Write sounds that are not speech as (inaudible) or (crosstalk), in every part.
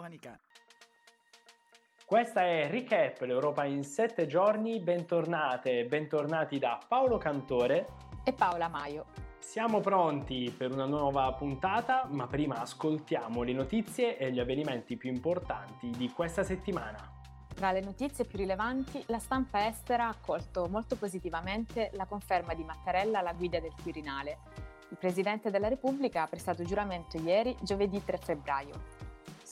Radiofonica. Questa è Recap, l'Europa in sette giorni. Bentornate e bentornati da Paolo Cantore e Paola Maio. Siamo pronti per una nuova puntata, ma prima ascoltiamo le notizie e gli avvenimenti più importanti di questa settimana. Tra le notizie più rilevanti, la stampa estera ha accolto molto positivamente la conferma di Mattarella alla guida del Quirinale. Il Presidente della Repubblica ha prestato giuramento ieri, giovedì 3 febbraio.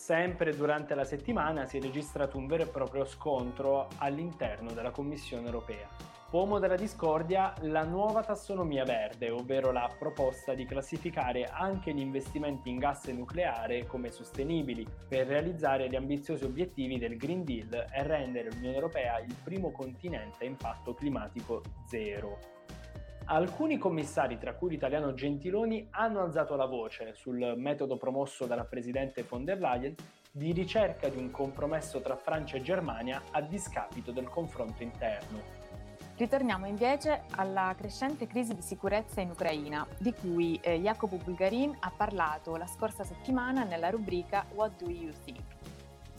Sempre durante la settimana si è registrato un vero e proprio scontro all'interno della Commissione europea. Pomo della discordia la nuova tassonomia verde, ovvero la proposta di classificare anche gli investimenti in gas e nucleare come sostenibili per realizzare gli ambiziosi obiettivi del Green Deal e rendere l'Unione Europea il primo continente a impatto climatico zero. Alcuni commissari, tra cui l'italiano Gentiloni, hanno alzato la voce sul metodo promosso dalla presidente von der Leyen di ricerca di un compromesso tra Francia e Germania a discapito del confronto interno. Ritorniamo invece alla crescente crisi di sicurezza in Ucraina, di cui eh, Jacopo Bulgarin ha parlato la scorsa settimana nella rubrica What Do You Think?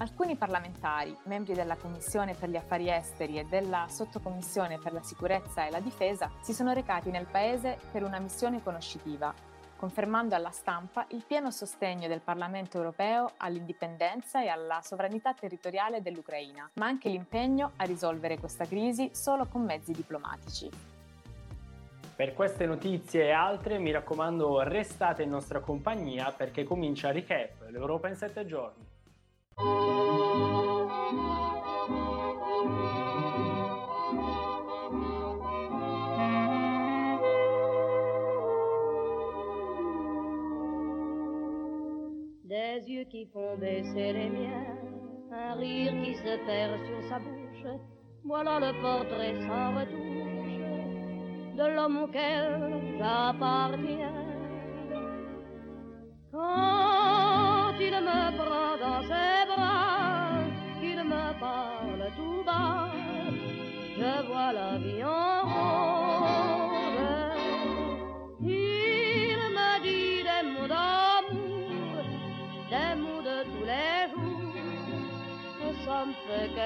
Alcuni parlamentari, membri della Commissione per gli affari esteri e della Sottocommissione per la sicurezza e la difesa, si sono recati nel paese per una missione conoscitiva, confermando alla stampa il pieno sostegno del Parlamento europeo all'indipendenza e alla sovranità territoriale dell'Ucraina, ma anche l'impegno a risolvere questa crisi solo con mezzi diplomatici. Per queste notizie e altre mi raccomando restate in nostra compagnia perché comincia Recap, l'Europa in 7 giorni. Des yeux qui font baisser les miens, un rire qui se perd sur sa bouche, voilà le portrait sans retouche de l'homme auquel j'appartiens. Quand il me prend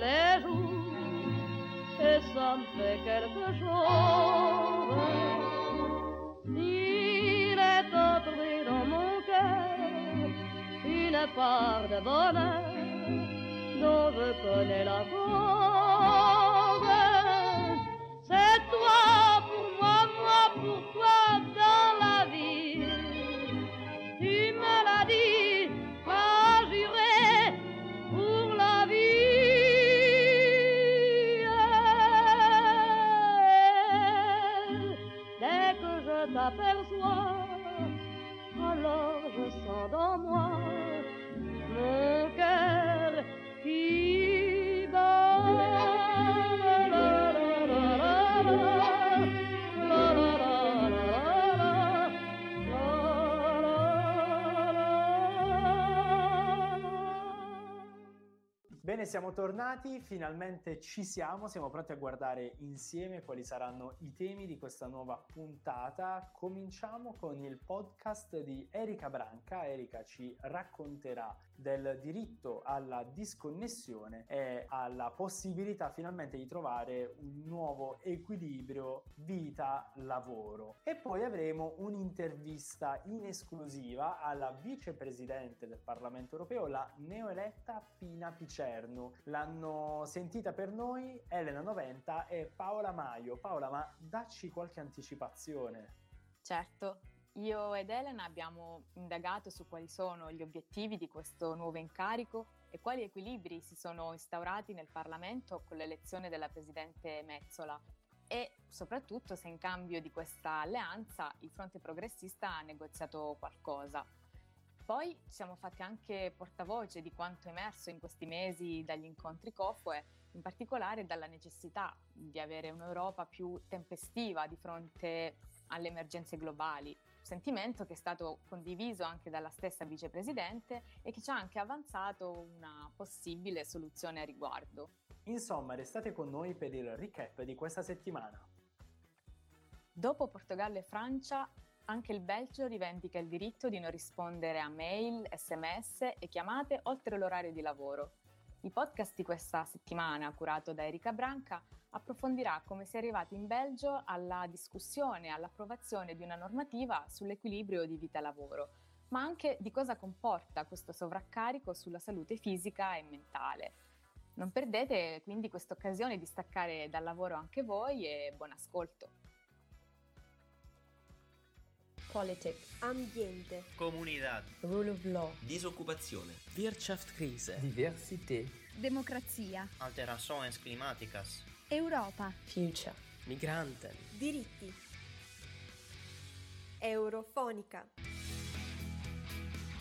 Les jours, et ça me fait quelque chose. Il est entré dans mon cœur une part de bonheur dont je connais la cause. C'est toi pour moi, moi pour toi siamo tornati, finalmente ci siamo, siamo pronti a guardare insieme quali saranno i temi di questa nuova puntata. Cominciamo con il podcast di Erika Branca. Erika ci racconterà del diritto alla disconnessione e alla possibilità finalmente di trovare un nuovo equilibrio vita-lavoro. E poi avremo un'intervista in esclusiva alla vicepresidente del Parlamento europeo, la neoeletta Pina all'interno. L'hanno sentita per noi Elena Noventa e Paola Maio. Paola, ma dacci qualche anticipazione. Certo, io ed Elena abbiamo indagato su quali sono gli obiettivi di questo nuovo incarico e quali equilibri si sono instaurati nel Parlamento con l'elezione della Presidente Mezzola e soprattutto se in cambio di questa alleanza il fronte progressista ha negoziato qualcosa. Poi ci siamo fatti anche portavoce di quanto emerso in questi mesi dagli incontri COFOE, in particolare dalla necessità di avere un'Europa più tempestiva di fronte alle emergenze globali, sentimento che è stato condiviso anche dalla stessa vicepresidente e che ci ha anche avanzato una possibile soluzione a riguardo. Insomma, restate con noi per il recap di questa settimana. Dopo Portogallo e Francia, anche il Belgio rivendica il diritto di non rispondere a mail, sms e chiamate oltre l'orario di lavoro. Il podcast di questa settimana, curato da Erika Branca, approfondirà come si è arrivati in Belgio alla discussione e all'approvazione di una normativa sull'equilibrio di vita-lavoro, ma anche di cosa comporta questo sovraccarico sulla salute fisica e mentale. Non perdete quindi questa occasione di staccare dal lavoro anche voi e buon ascolto. Politics, ambiente, comunità, rule of law, disoccupazione, Wirtschaftskrise, diversità, democrazia, alterações climáticas, Europa, future, migranten, diritti, eurofonica.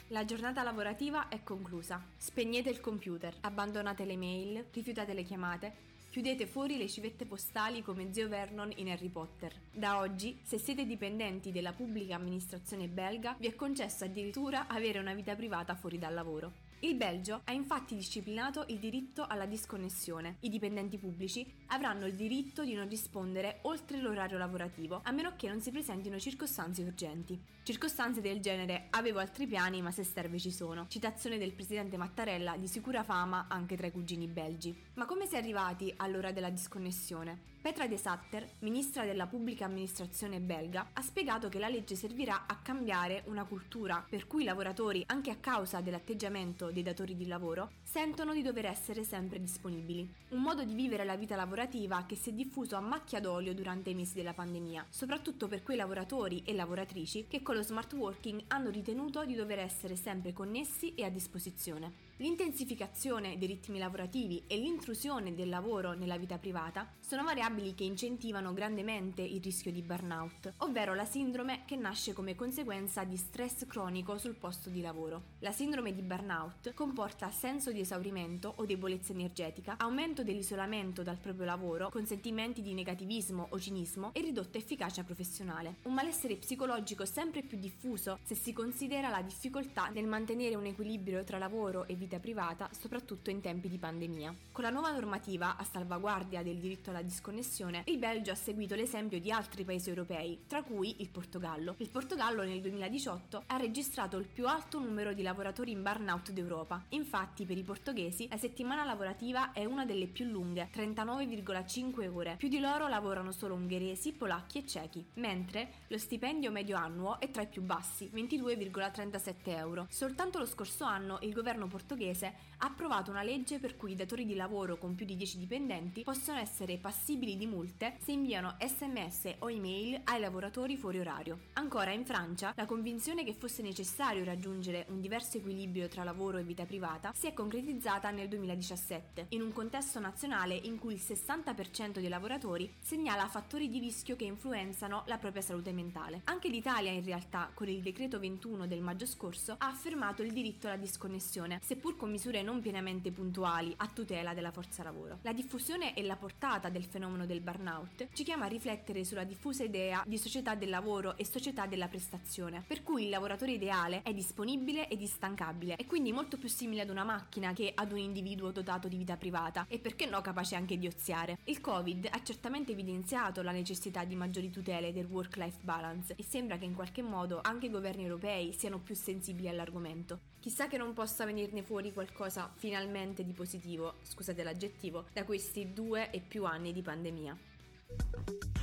La giornata lavorativa è conclusa. Spegnete il computer, abbandonate le mail, rifiutate le chiamate Chiudete fuori le civette postali come zio Vernon in Harry Potter. Da oggi, se siete dipendenti della pubblica amministrazione belga, vi è concesso addirittura avere una vita privata fuori dal lavoro. Il Belgio ha infatti disciplinato il diritto alla disconnessione. I dipendenti pubblici avranno il diritto di non rispondere oltre l'orario lavorativo, a meno che non si presentino circostanze urgenti. Circostanze del genere avevo altri piani, ma se serve ci sono. Citazione del presidente Mattarella di sicura fama anche tra i cugini belgi. Ma come si è arrivati all'ora della disconnessione? Petra De Satter, ministra della pubblica amministrazione belga, ha spiegato che la legge servirà a cambiare una cultura per cui i lavoratori, anche a causa dell'atteggiamento dei datori di lavoro, sentono di dover essere sempre disponibili. Un modo di vivere la vita lavorativa che si è diffuso a macchia d'olio durante i mesi della pandemia, soprattutto per quei lavoratori e lavoratrici che con lo smart working hanno ritenuto di dover essere sempre connessi e a disposizione. L'intensificazione dei ritmi lavorativi e l'intrusione del lavoro nella vita privata sono variabili che incentivano grandemente il rischio di burnout, ovvero la sindrome che nasce come conseguenza di stress cronico sul posto di lavoro. La sindrome di burnout comporta senso di esaurimento o debolezza energetica, aumento dell'isolamento dal proprio lavoro, con sentimenti di negativismo o cinismo e ridotta efficacia professionale. Un malessere psicologico sempre più diffuso se si considera la difficoltà nel mantenere un equilibrio tra lavoro e vita vita privata, soprattutto in tempi di pandemia. Con la nuova normativa a salvaguardia del diritto alla disconnessione, il Belgio ha seguito l'esempio di altri paesi europei, tra cui il Portogallo. Il Portogallo nel 2018 ha registrato il più alto numero di lavoratori in burnout d'Europa. Infatti, per i portoghesi, la settimana lavorativa è una delle più lunghe, 39,5 ore. Più di loro lavorano solo ungheresi, polacchi e cechi, mentre lo stipendio medio annuo è tra i più bassi, 22,37 euro. Soltanto lo scorso anno il governo portoghese portoghese ha approvato una legge per cui i datori di lavoro con più di 10 dipendenti possono essere passibili di multe se inviano sms o email ai lavoratori fuori orario. Ancora in Francia, la convinzione che fosse necessario raggiungere un diverso equilibrio tra lavoro e vita privata si è concretizzata nel 2017, in un contesto nazionale in cui il 60% dei lavoratori segnala fattori di rischio che influenzano la propria salute mentale. Anche l'Italia in realtà, con il decreto 21 del maggio scorso, ha affermato il diritto alla disconnessione, seppur pur con misure non pienamente puntuali a tutela della forza lavoro. La diffusione e la portata del fenomeno del burnout ci chiama a riflettere sulla diffusa idea di società del lavoro e società della prestazione, per cui il lavoratore ideale è disponibile ed instancabile e quindi molto più simile ad una macchina che ad un individuo dotato di vita privata e perché no capace anche di oziare. Il Covid ha certamente evidenziato la necessità di maggiori tutele del work-life balance e sembra che in qualche modo anche i governi europei siano più sensibili all'argomento. Chissà che non possa venirne fuori qualcosa finalmente di positivo, scusate l'aggettivo, da questi due e più anni di pandemia.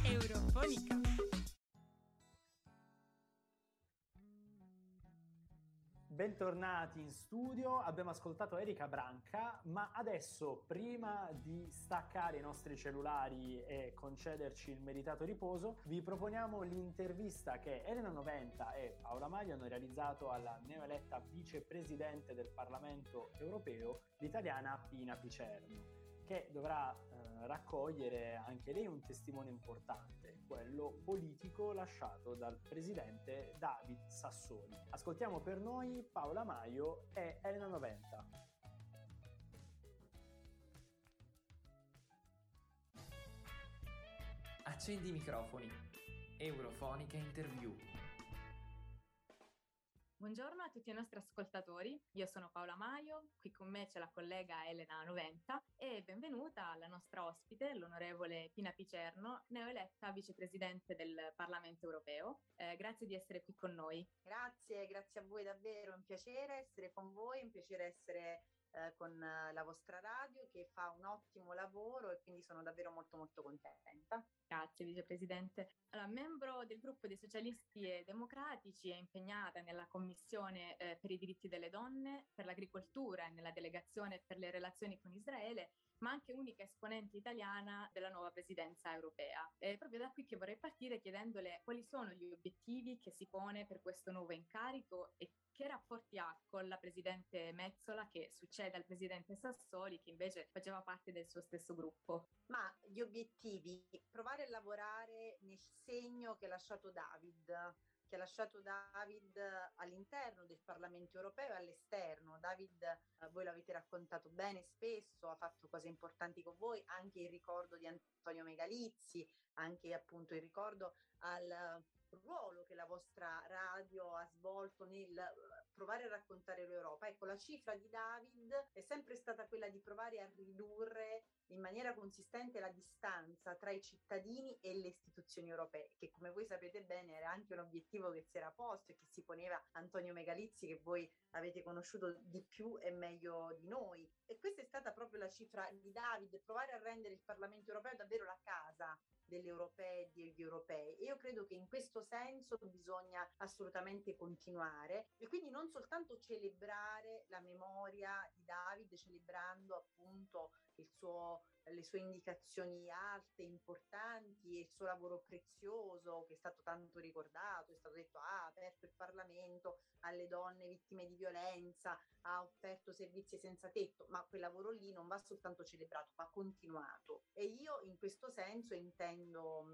Eurofonica. Bentornati in studio, abbiamo ascoltato Erika Branca, ma adesso prima di staccare i nostri cellulari e concederci il meritato riposo, vi proponiamo l'intervista che Elena Noventa e Paola Maglio hanno realizzato alla neoeletta vicepresidente del Parlamento europeo, l'italiana Pina Picerno che dovrà eh, raccogliere anche lei un testimone importante, quello politico lasciato dal presidente David Sassoli. Ascoltiamo per noi Paola Maio e Elena Noventa. Accendi i microfoni. Eurofonica Interview. Buongiorno a tutti i nostri ascoltatori, io sono Paola Maio, qui con me c'è la collega Elena Noventa e benvenuta alla nostra ospite, l'onorevole Pina Picerno, neoeletta vicepresidente del Parlamento europeo. Eh, grazie di essere qui con noi. Grazie, grazie a voi davvero, è un piacere essere con voi, è un piacere essere eh, con la vostra radio che fa un ottimo lavoro e quindi sono davvero molto molto contenta. Grazie vicepresidente. Allora, membro del gruppo dei socialisti e democratici, è impegnata nella commissione eh, per i diritti delle donne, per l'agricoltura e nella delegazione per le relazioni con Israele ma anche unica esponente italiana della nuova presidenza europea. È proprio da qui che vorrei partire chiedendole quali sono gli obiettivi che si pone per questo nuovo incarico e che rapporti ha con la presidente Mezzola che succede al presidente Sassoli che invece faceva parte del suo stesso gruppo? Ma gli obiettivi, provare a lavorare nel segno che ha lasciato David, che ha lasciato David all'interno del Parlamento europeo e all'esterno. David, eh, voi l'avete raccontato bene spesso, ha fatto cose importanti con voi, anche il ricordo di Antonio Megalizzi, anche appunto il ricordo al ruolo che la vostra radio ha svolto nel eh, provare a raccontare l'Europa. Ecco, la cifra di David è sempre stata quella di provare a ridurre in maniera consistente la distanza tra i cittadini e le istituzioni europee, che come voi sapete bene era anche un obiettivo che si era posto e che si poneva Antonio Megalizzi, che voi avete conosciuto di più e meglio di noi. E questa è stata proprio la cifra di David, provare a rendere il Parlamento europeo davvero la casa delle europee e degli europei. E io credo che in questo senso bisogna assolutamente continuare e quindi non soltanto celebrare la memoria di David, celebrando appunto il suo le sue indicazioni alte, importanti e il suo lavoro prezioso che è stato tanto ricordato, è stato detto ah, ha aperto il Parlamento alle donne vittime di violenza, ha offerto servizi senza tetto, ma quel lavoro lì non va soltanto celebrato, va continuato. E io in questo senso intendo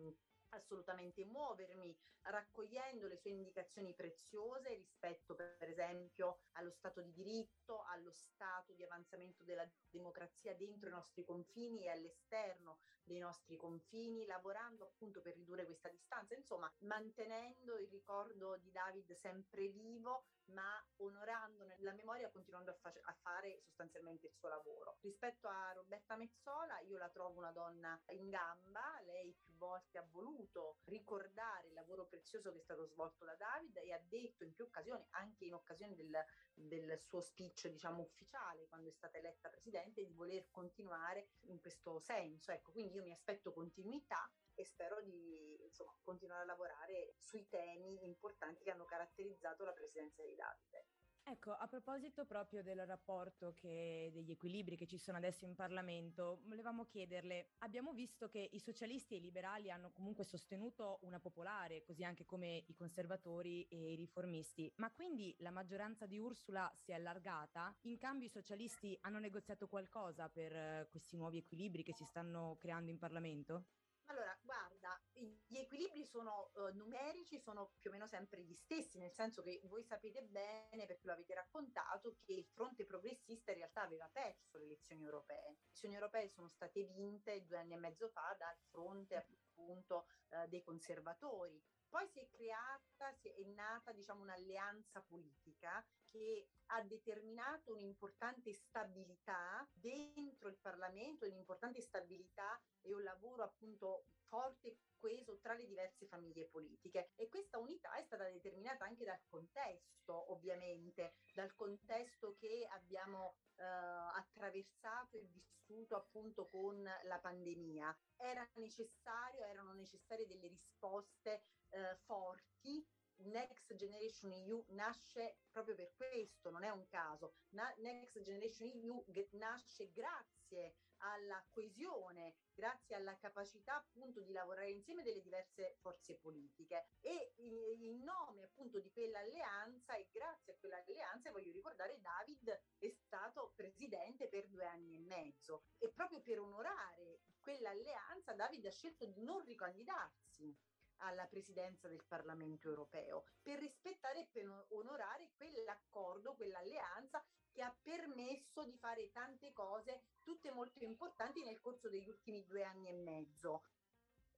assolutamente muovermi, raccogliendo le sue indicazioni preziose rispetto per esempio allo Stato di diritto, allo stato di avanzamento della democrazia dentro i nostri confini e all'esterno dei nostri confini, lavorando appunto per ridurre questa distanza, insomma mantenendo il ricordo di David sempre vivo ma onorandone la memoria continuando a, fa- a, fare sostanzialmente il suo lavoro. Rispetto a Roberta Mezzola, io la trovo una donna in gamba, lei più volte ha voluto ricordare il lavoro prezioso che è stato svolto da David e ha detto in più occasioni, anche in occasione del, del suo speech diciamo ufficiale quando è stata eletta presidente, di voler continuare in questo senso. Ecco, quindi io mi aspetto continuità e spero di insomma, continuare a lavorare sui temi importanti che hanno caratterizzato la presidenza di Davide. Ecco, a proposito proprio del rapporto che, degli equilibri che ci sono adesso in Parlamento, volevamo chiederle, abbiamo visto che i socialisti e i liberali hanno comunque sostenuto una popolare, così anche come i conservatori e i riformisti, ma quindi la maggioranza di Ursula si è allargata? In cambio i socialisti hanno negoziato qualcosa per uh, questi nuovi equilibri che si stanno creando in Parlamento? Allora, guarda, gli equilibri sono uh, numerici, sono più o meno sempre gli stessi, nel senso che voi sapete bene, perché lo avete raccontato, che il fronte progressista in realtà aveva perso le elezioni europee. Le elezioni europee sono state vinte due anni e mezzo fa dal fronte appunto uh, dei conservatori. Poi si è creata, si è nata diciamo un'alleanza politica che ha determinato un'importante stabilità dentro il Parlamento, un'importante stabilità. E un lavoro appunto forte coeso tra le diverse famiglie politiche. E questa unità è stata determinata anche dal contesto ovviamente dal contesto che abbiamo eh, attraversato e vissuto appunto con la pandemia. Era necessario erano necessarie delle risposte eh, forti. Next Generation EU nasce proprio per questo, non è un caso. Next Generation EU nasce grazie alla coesione, grazie alla capacità appunto di lavorare insieme delle diverse forze politiche. E in nome appunto di quell'alleanza e grazie a quell'alleanza voglio ricordare David è stato presidente per due anni e mezzo. E proprio per onorare quell'alleanza David ha scelto di non ricandidarsi alla presidenza del Parlamento europeo per rispettare e per onorare quell'accordo, quell'alleanza che ha permesso di fare tante cose, tutte molto importanti nel corso degli ultimi due anni e mezzo.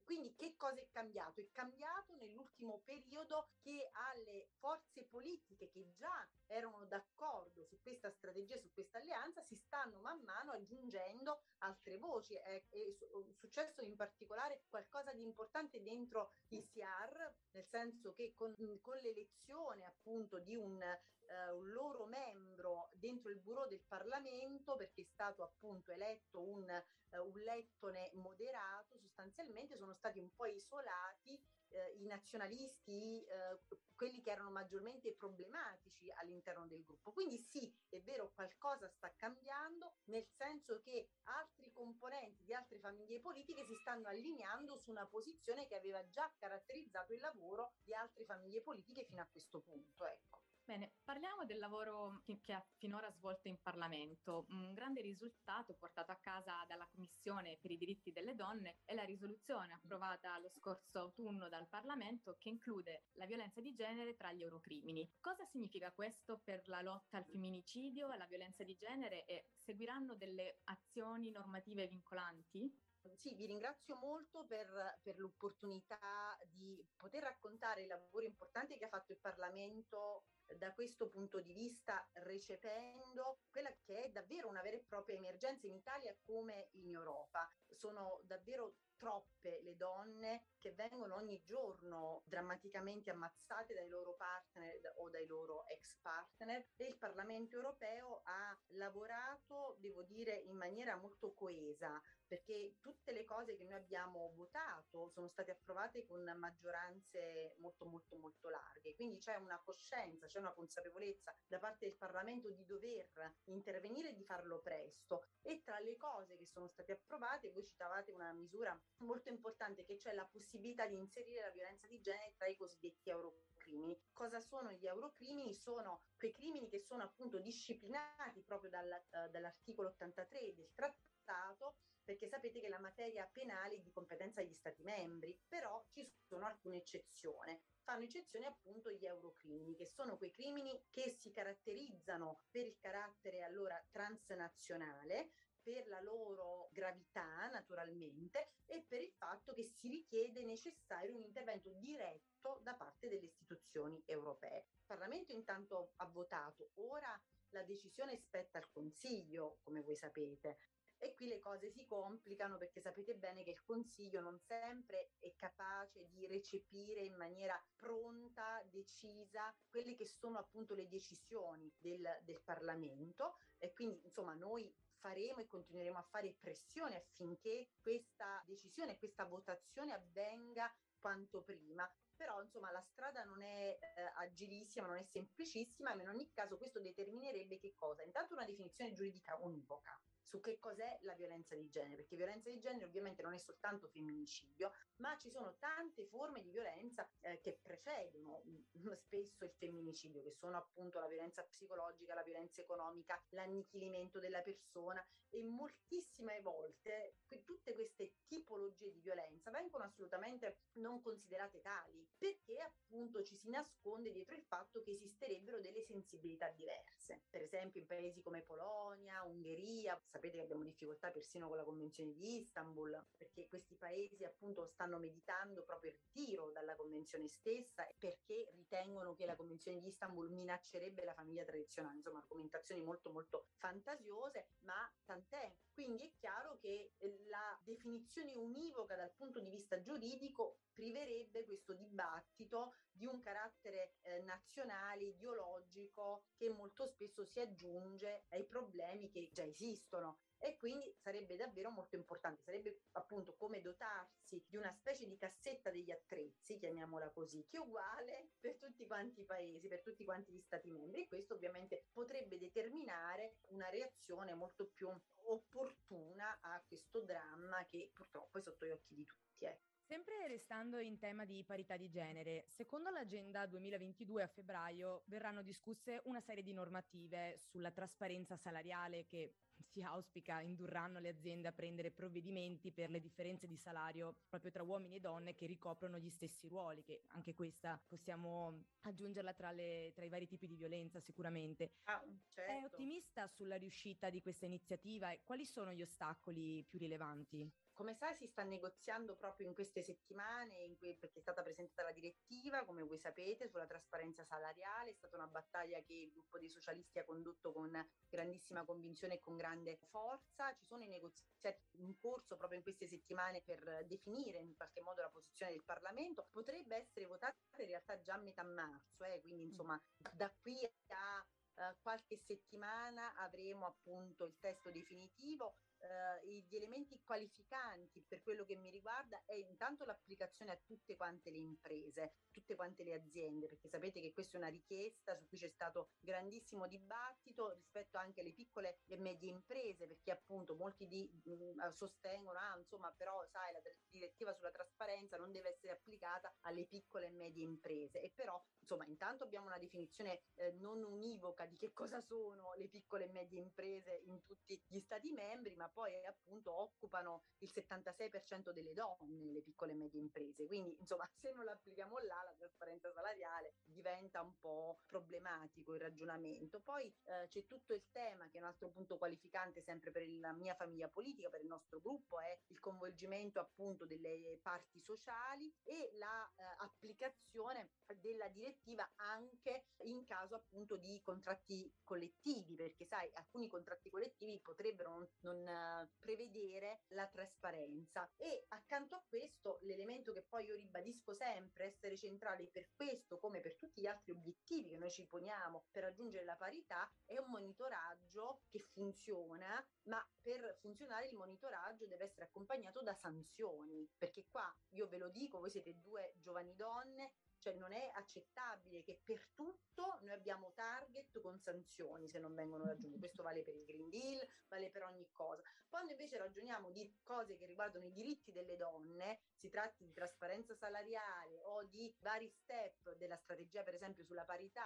Quindi che cosa è cambiato? È cambiato nell'ultimo periodo che alle forze politiche che già erano d'accordo su questa strategia, su questa alleanza, si stanno man mano aggiungendo altre voci. È, è successo in particolare qualcosa di importante dentro il CR, nel senso che con, con l'elezione appunto di un eh, un loro membro dentro il bureau del Parlamento perché è stato appunto eletto un, eh, un lettone moderato, sostanzialmente sono stati un po' isolati eh, i nazionalisti, eh, quelli che erano maggiormente problematici all'interno del gruppo. Quindi sì, è vero, qualcosa sta cambiando, nel senso che altri componenti di altre famiglie politiche si stanno allineando su una posizione che aveva già caratterizzato il lavoro di altre famiglie politiche fino a questo punto. Ecco. Bene, parliamo del lavoro che, che, ha finora svolto in Parlamento. Un grande risultato portato a casa dalla Commissione per i diritti delle donne è la risoluzione approvata lo scorso autunno dal Parlamento che include la violenza di genere tra gli eurocrimini. Cosa significa questo per la lotta al femminicidio e alla violenza di genere e seguiranno delle azioni normative vincolanti? Sì, vi ringrazio molto per, per, l'opportunità di poter raccontare il lavoro importante che ha fatto il Parlamento da questo punto di vista recependo quella che è davvero una vera e propria emergenza in Italia come in Europa. Sono davvero troppe le donne che vengono ogni giorno drammaticamente ammazzate dai loro partner o dai loro ex partner e il Parlamento europeo ha lavorato, devo dire, in maniera molto coesa perché tutte le cose che noi abbiamo votato sono state approvate con maggioranze molto molto molto larghe, quindi c'è una coscienza, c'è una consapevolezza da parte del Parlamento di dover intervenire e di farlo presto e tra le cose che sono state approvate voi citavate una misura molto importante che c'è la possibilità di inserire la violenza di genere tra i cosiddetti eurocrimini. Cosa sono gli eurocrimini? Sono quei crimini che sono appunto disciplinati proprio dal, uh, dall'articolo 83 del trattato perché sapete che la materia penale è di competenza degli Stati membri, però ci sono alcune eccezioni. Fanno eccezione appunto gli eurocrimini, che sono quei crimini che si caratterizzano per il carattere allora transnazionale, per la loro gravità naturalmente e per il fatto che si richiede necessario un intervento diretto da parte delle istituzioni europee. Il Parlamento intanto ha votato, ora la decisione spetta al Consiglio, come voi sapete. E qui le cose si complicano perché sapete bene che il Consiglio non sempre è capace di recepire in maniera pronta, decisa, quelle che sono appunto le decisioni del, del Parlamento. E quindi insomma noi faremo e continueremo a fare pressione affinché questa decisione, questa votazione avvenga quanto prima però insomma la strada non è eh, agilissima, non è semplicissima, ma in ogni caso questo determinerebbe che cosa? Intanto una definizione giuridica univoca, su che cos'è la violenza di genere, perché violenza di genere ovviamente non è soltanto femminicidio, ma ci sono tante forme di violenza eh, che precedono mh, mm, (laughs) spesso il femminicidio, che sono appunto la violenza psicologica, la violenza economica, l'annichilimento della persona e moltissime volte que- tutte queste tipologie di violenza vengono assolutamente non considerate tali, perché appunto ci si nasconde dietro il fatto che esisterebbero delle sensibilità diverse. Per esempio in paesi come Polonia, Ungheria, sapete che abbiamo difficoltà persino con la Convenzione di Istanbul, perché questi paesi appunto stanno meditando proprio il ritiro dalla Convenzione stessa perché ritengono che la Convenzione di Istanbul minaccerebbe la famiglia tradizionale, insomma argomentazioni molto molto fantasiose, ma tant'è. Quindi è chiaro che la definizione univoca dal punto di vista giuridico priverebbe questo dibattito di un carattere eh, nazionale, ideologico, che molto spesso si aggiunge ai problemi che già esistono e quindi sarebbe davvero molto importante, sarebbe appunto come dotarsi di una specie di cassetta degli attrezzi, chiamiamola così, che è uguale per tutti quanti i paesi, per tutti quanti gli stati membri e questo ovviamente potrebbe determinare una reazione molto più opportuna a questo dramma che purtroppo è sotto gli occhi di tutti. Eh. Sempre restando in tema di parità di genere, secondo l'agenda 2022 a febbraio verranno discusse una serie di normative sulla trasparenza salariale che (laughs) si auspica indurranno le aziende a prendere provvedimenti per le differenze di salario proprio tra uomini e donne che ricoprono gli stessi ruoli, che anche questa possiamo aggiungerla tra, le, tra i vari tipi di violenza sicuramente. Ah, certo. È ottimista sulla riuscita di questa iniziativa e quali sono gli ostacoli più rilevanti? Come sai si sta negoziando proprio in queste settimane in cui, perché è stata presentata la direttiva, come voi sapete, sulla trasparenza salariale, è stata una battaglia che il gruppo dei socialisti ha condotto con grandissima convinzione e con grande forza. Ci sono i negoziati in corso proprio in queste settimane per definire in qualche modo la posizione del Parlamento. Potrebbe essere votata in realtà già a metà marzo, eh, quindi insomma da qui a Uh, qualche settimana avremo appunto il testo definitivo eh, gli elementi qualificanti per quello che mi riguarda è intanto l'applicazione a tutte quante le imprese, tutte quante le aziende, perché sapete che questa è una richiesta su cui c'è stato grandissimo dibattito rispetto anche alle piccole e medie imprese, perché appunto molti di, mh, mm, sostengono, ah insomma però sai la direttiva sulla trasparenza non deve essere applicata alle piccole e medie imprese e però insomma intanto abbiamo una definizione eh, non univoca di che cosa sono le piccole e medie imprese in tutti gli stati membri, ma poi appunto occupano il 76% delle donne nelle piccole e medie imprese. Quindi, insomma, se non l'applichiamo là, la trasparenza salariale diventa un po' problematico il ragionamento. Poi eh, c'è tutto il tema che è un altro punto qualificante sempre per la mia famiglia politica, per il nostro gruppo, è il coinvolgimento appunto delle parti sociali e l'applicazione eh, della direttiva anche in caso appunto di contratti collettivi, perché sai, alcuni contratti collettivi potrebbero non, non uh, prevedere la trasparenza. E accanto a questo l'elemento che poi io ribadisco sempre essere centrale per questo come per tutti gli altri obiettivi che noi ci poniamo per raggiungere la parità è un monitoraggio che funziona ma per funzionare il monitoraggio deve essere accompagnato da sanzioni perché qua io ve lo dico voi siete due giovani donne cioè non è accettabile che per tutto noi abbiamo target con sanzioni se non vengono raggiunti. Questo vale per il Green Deal, vale per ogni cosa. Quando invece ragioniamo di cose che riguardano i diritti delle donne, si tratti di trasparenza salariale o di vari step della strategia, per esempio sulla parità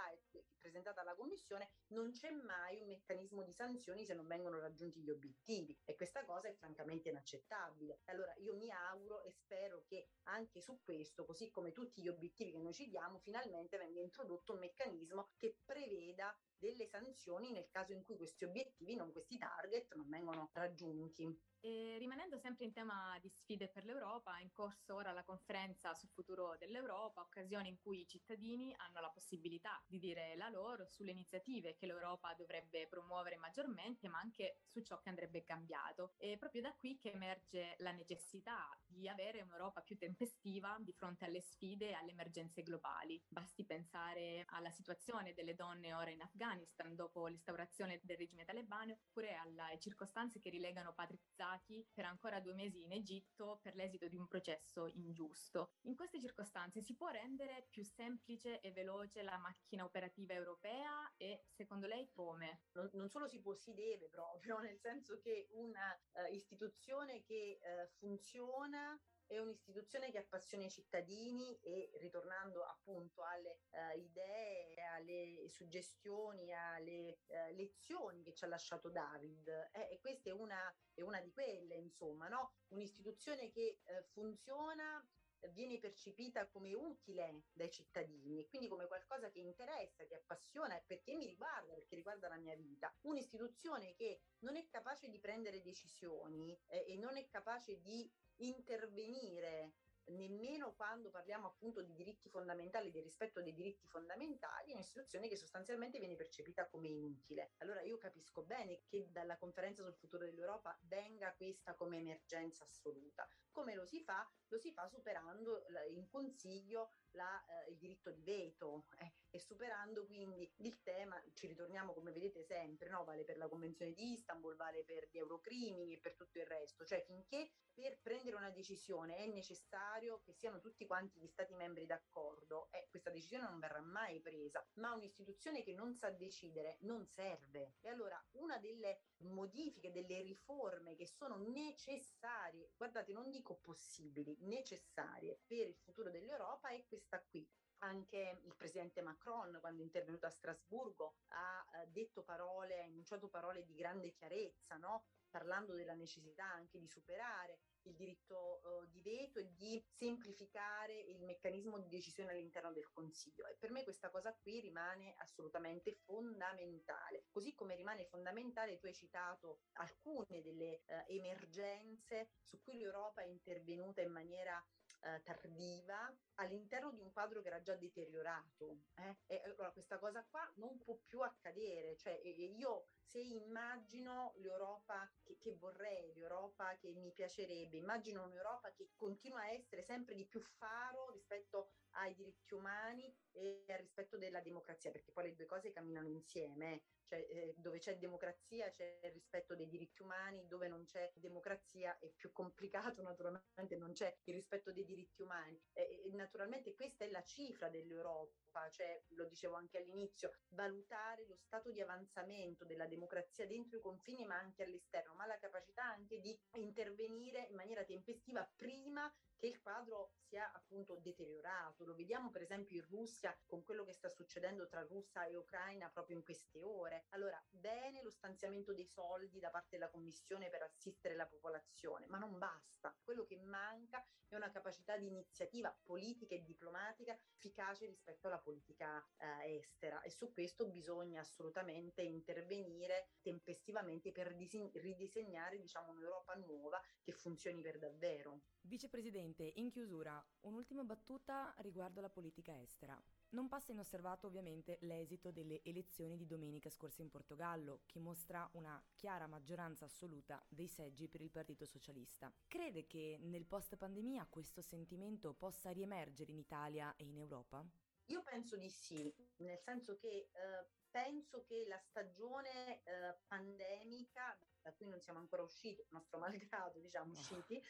presentata alla Commissione, non c'è mai un meccanismo di sanzioni se non vengono raggiunti gli obiettivi e questa cosa è francamente inaccettabile. Allora io mi auguro e spero che anche su questo, così come tutti gli obiettivi che noi ci diamo, finalmente venga introdotto un meccanismo che preveda delle sanzioni nel caso in cui questi obiettivi, non questi target, non vengono raggiunti. E rimanendo sempre in tema di sfide per l'Europa, è in corso ora la conferenza sul futuro dell'Europa, occasione in cui i cittadini hanno la possibilità di dire la loro sulle iniziative che l'Europa dovrebbe promuovere maggiormente, ma anche su ciò che andrebbe cambiato. È proprio da qui che emerge la necessità di avere un'Europa più tempestiva di fronte alle sfide e alle emergenze globali. Basti pensare alla situazione delle donne ora in Afghanistan dopo l'instaurazione del regime talebano, oppure alle circostanze che rilegano Patrick arrestati per ancora due mesi in Egitto per l'esito di un processo ingiusto. In queste circostanze si può rendere più semplice e veloce la macchina operativa europea e secondo lei come? Non, non solo si può, si deve proprio, (laughs) nel senso che una uh, istituzione che uh, funziona è un'istituzione che appassiona i cittadini e ritornando appunto alle uh, idee, alle suggestioni, alle uh, lezioni che ci ha lasciato David, eh, e questa è una, è una di quelle, insomma, no? un'istituzione che uh, funziona viene percepita come utile dai cittadini e quindi come qualcosa che interessa, che appassiona perché mi riguarda, perché riguarda la mia vita. Un'istituzione che non è capace di prendere decisioni eh, e non è capace di intervenire nemmeno quando parliamo appunto di diritti fondamentali, di rispetto dei diritti fondamentali, è un'istituzione che sostanzialmente viene percepita come inutile. Allora io capisco bene che dalla conferenza sul futuro dell'Europa venga questa come emergenza assoluta. Come lo si fa? Lo si fa superando in consiglio la, eh, il diritto di veto eh, e superando quindi il tema, ci ritorniamo come vedete sempre, no? vale per la Convenzione di Istanbul, vale per gli eurocrimini e per tutto il resto, cioè finché per prendere una decisione è necessario che siano tutti quanti gli Stati membri d'accordo, eh, questa decisione non verrà mai presa, ma un'istituzione che non sa decidere non serve. E allora delle modifiche, delle riforme che sono necessarie, guardate, non dico possibili, necessarie per il futuro dell'Europa è questa qui. Anche il presidente Macron, quando è intervenuto a Strasburgo, ha eh, detto parole, ha enunciato parole di grande chiarezza, no? parlando della necessità anche di superare il diritto uh, di veto e di semplificare il meccanismo di decisione all'interno del Consiglio. E per me questa cosa qui rimane assolutamente fondamentale. Così come rimane fondamentale, tu hai citato alcune delle uh, emergenze su cui l'Europa è intervenuta in maniera uh, tardiva all'interno di un quadro che era già deteriorato. Eh? E allora questa cosa qua non può più accadere. Cioè, io se immagino l'Europa che, che, vorrei, l'Europa che mi piacerebbe, immagino un'Europa che continua a essere sempre di più faro rispetto ai diritti umani e al rispetto della democrazia, perché poi le due cose camminano insieme, cioè eh, dove c'è democrazia c'è il rispetto dei diritti umani, dove non c'è democrazia è più complicato, (laughs) naturalmente non c'è il rispetto dei diritti umani. E, e naturalmente questa è la cifra dell'Europa cioè lo dicevo anche all'inizio, valutare lo stato di avanzamento della democrazia dentro i confini ma anche all'esterno, ma la capacità anche di intervenire in maniera tempestiva prima che il quadro sia appunto deteriorato. Lo vediamo per esempio in Russia con quello che sta succedendo tra Russia e Ucraina proprio in queste ore. Allora, bene lo stanziamento dei soldi da parte della Commissione per assistere la popolazione, ma non basta. Quello che manca è una capacità di iniziativa politica e diplomatica efficace rispetto alla politica eh, estera e su questo bisogna assolutamente intervenire tempestivamente per disen- ridisegnare diciamo un'Europa nuova che funzioni per davvero. Vicepresidente, in chiusura, un'ultima battuta riguardo la politica estera. Non passa inosservato ovviamente l'esito delle elezioni di domenica scorsa in Portogallo, che mostra una chiara maggioranza assoluta dei seggi per il Partito Socialista. Crede che nel post pandemia questo sentimento possa riemergere in Italia e in Europa? Io penso di sì, nel senso che eh, penso che la stagione eh, pandemica, da cui non siamo ancora usciti, nostro malgrado, diciamo, usciti,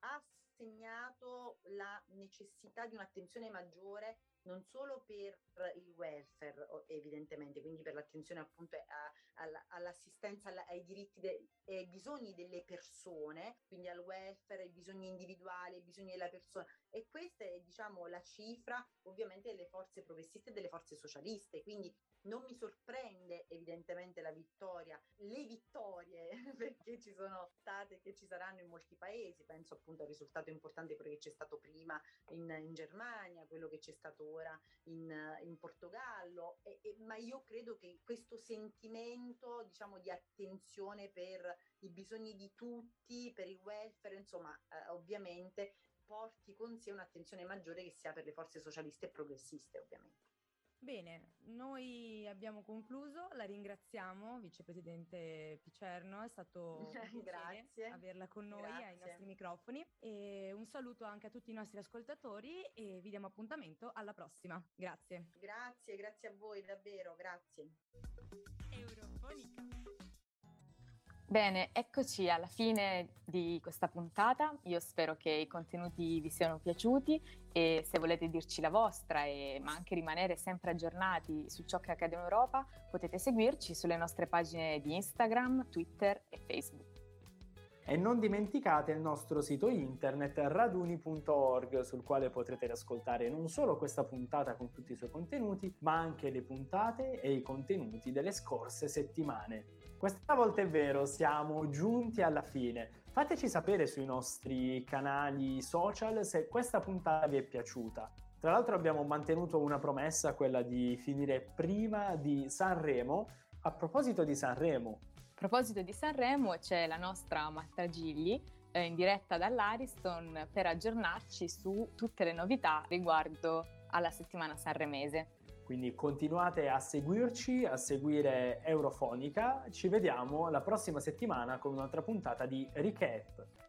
ha segnato la necessità di un'attenzione maggiore non solo per il welfare, evidentemente, quindi per l'attenzione appunto a, all'assistenza ai diritti de, e ai bisogni delle persone, quindi al welfare, ai bisogni individuali, ai bisogni della persona. E questa è, diciamo, la cifra ovviamente delle forze progressiste e delle forze socialiste. Quindi non mi sorprende evidentemente la vittoria, le vittorie (laughs) perché ci sono state che ci saranno in molti paesi, penso appunto al risultato importante quello che c'è stato prima in, in Germania, quello che c'è stato ora in, in Portogallo, e, e, ma io credo che questo sentimento diciamo di attenzione per i bisogni di tutti, per il welfare, insomma eh, ovviamente porti con sé un'attenzione maggiore che sia per le forze socialiste e progressiste ovviamente. Bene, noi abbiamo concluso, la ringraziamo, vicepresidente Picerno, è stato (laughs) un piacere averla con noi Grazie. ai nostri microfoni e un saluto anche a tutti i nostri ascoltatori e vi diamo appuntamento alla prossima. Grazie. Grazie, grazie a voi davvero, grazie. Eurofonica. Bene, eccoci alla fine di questa puntata. Io spero che i contenuti vi siano piaciuti e se volete dirci la vostra, e, ma anche rimanere sempre aggiornati su ciò che accade in Europa, potete seguirci sulle nostre pagine di Instagram, Twitter e Facebook. E non dimenticate il nostro sito internet raduni.org sul quale potrete ascoltare non solo questa puntata con tutti i suoi contenuti, ma anche le puntate e i contenuti delle scorse settimane. Questa volta è vero, siamo giunti alla fine. Fateci sapere sui nostri canali social se questa puntata vi è piaciuta. Tra l'altro abbiamo mantenuto una promessa, quella di finire prima di Sanremo. A proposito di Sanremo, a proposito di Sanremo c'è la nostra Marta Gigli eh, in diretta dall'Ariston per aggiornarci su tutte le novità riguardo alla settimana sanremese. Quindi continuate a seguirci, a seguire Eurofonica. Ci vediamo la prossima settimana con un'altra puntata di Recap.